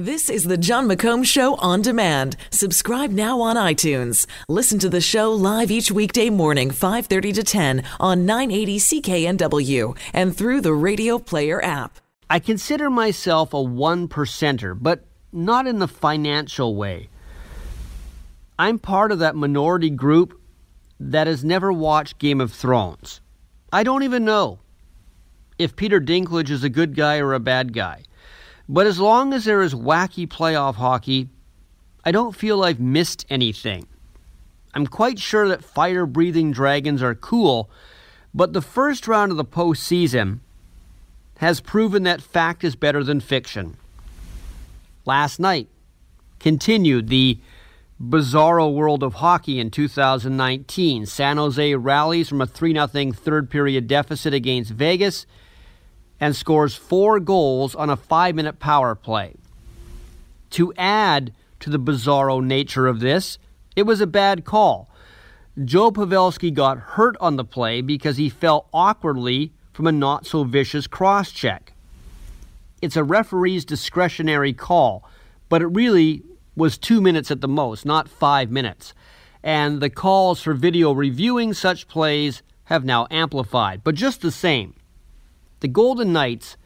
This is the Jon McComb Show on demand. Subscribe now on iTunes. Listen to the show live each weekday morning, 5:30 to 10 on 980 CKNW and through the Radio Player app. I consider myself a one percenter, but not in the financial way. I'm part of that minority group that has never watched Game of Thrones. I don't even know if Peter Dinklage is a good guy or a bad guy. But as long as there is wacky playoff hockey, I don't feel I've missed anything. I'm quite sure that fire breathing dragons are cool, but the first round of the postseason has proven that fact is better than fiction. Last night continued the bizarro world of hockey in 2019. San Jose rallies from a 3 0 third period deficit against Vegas and scores four goals on a five minute power play. To add to the bizarro nature of this, it was a bad call. Joe Pavelski got hurt on the play because he fell awkwardly from a not so vicious cross check. It's a referee's discretionary call, but it really was two minutes at the most, not five minutes. And the calls for video reviewing such plays have now amplified. But just the same, the Golden Knights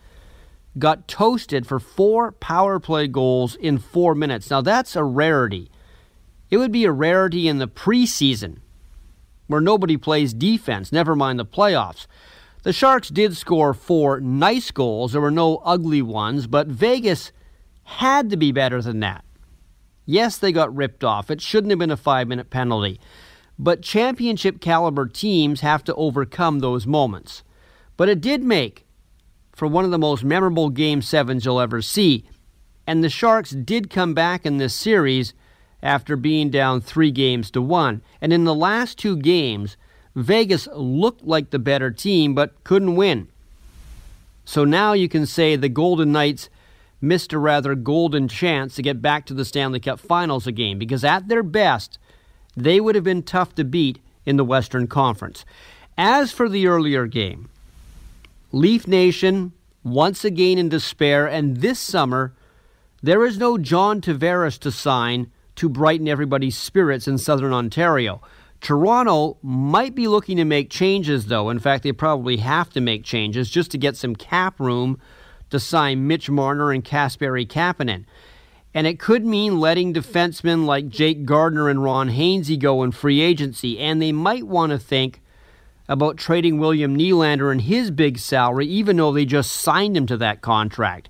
got toasted for four power play goals in four minutes. Now, that's a rarity. It would be a rarity in the preseason where nobody plays defense, never mind the playoffs. The Sharks did score four nice goals. There were no ugly ones, but Vegas had to be better than that. Yes, they got ripped off. It shouldn't have been a five minute penalty. But championship caliber teams have to overcome those moments. But it did make for one of the most memorable Game 7s you'll ever see. And the Sharks did come back in this series after being down three games to one. And in the last two games, Vegas looked like the better team but couldn't win. So now you can say the Golden Knights missed a rather golden chance to get back to the Stanley Cup Finals again because at their best, they would have been tough to beat in the Western Conference. As for the earlier game, Leaf Nation once again in despair, and this summer there is no John Tavares to sign to brighten everybody's spirits in southern Ontario. Toronto might be looking to make changes, though. In fact, they probably have to make changes just to get some cap room to sign Mitch Marner and Kasperi Kapanen. And it could mean letting defensemen like Jake Gardiner and Ron Hainsey go in free agency. And they might want to think about trading William Nylander and his big salary, even though they just signed him to that contract.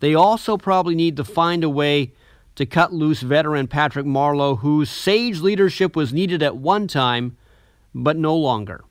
They also probably need to find a way to cut loose veteran Patrick Marleau, whose sage leadership was needed at one time, but no longer.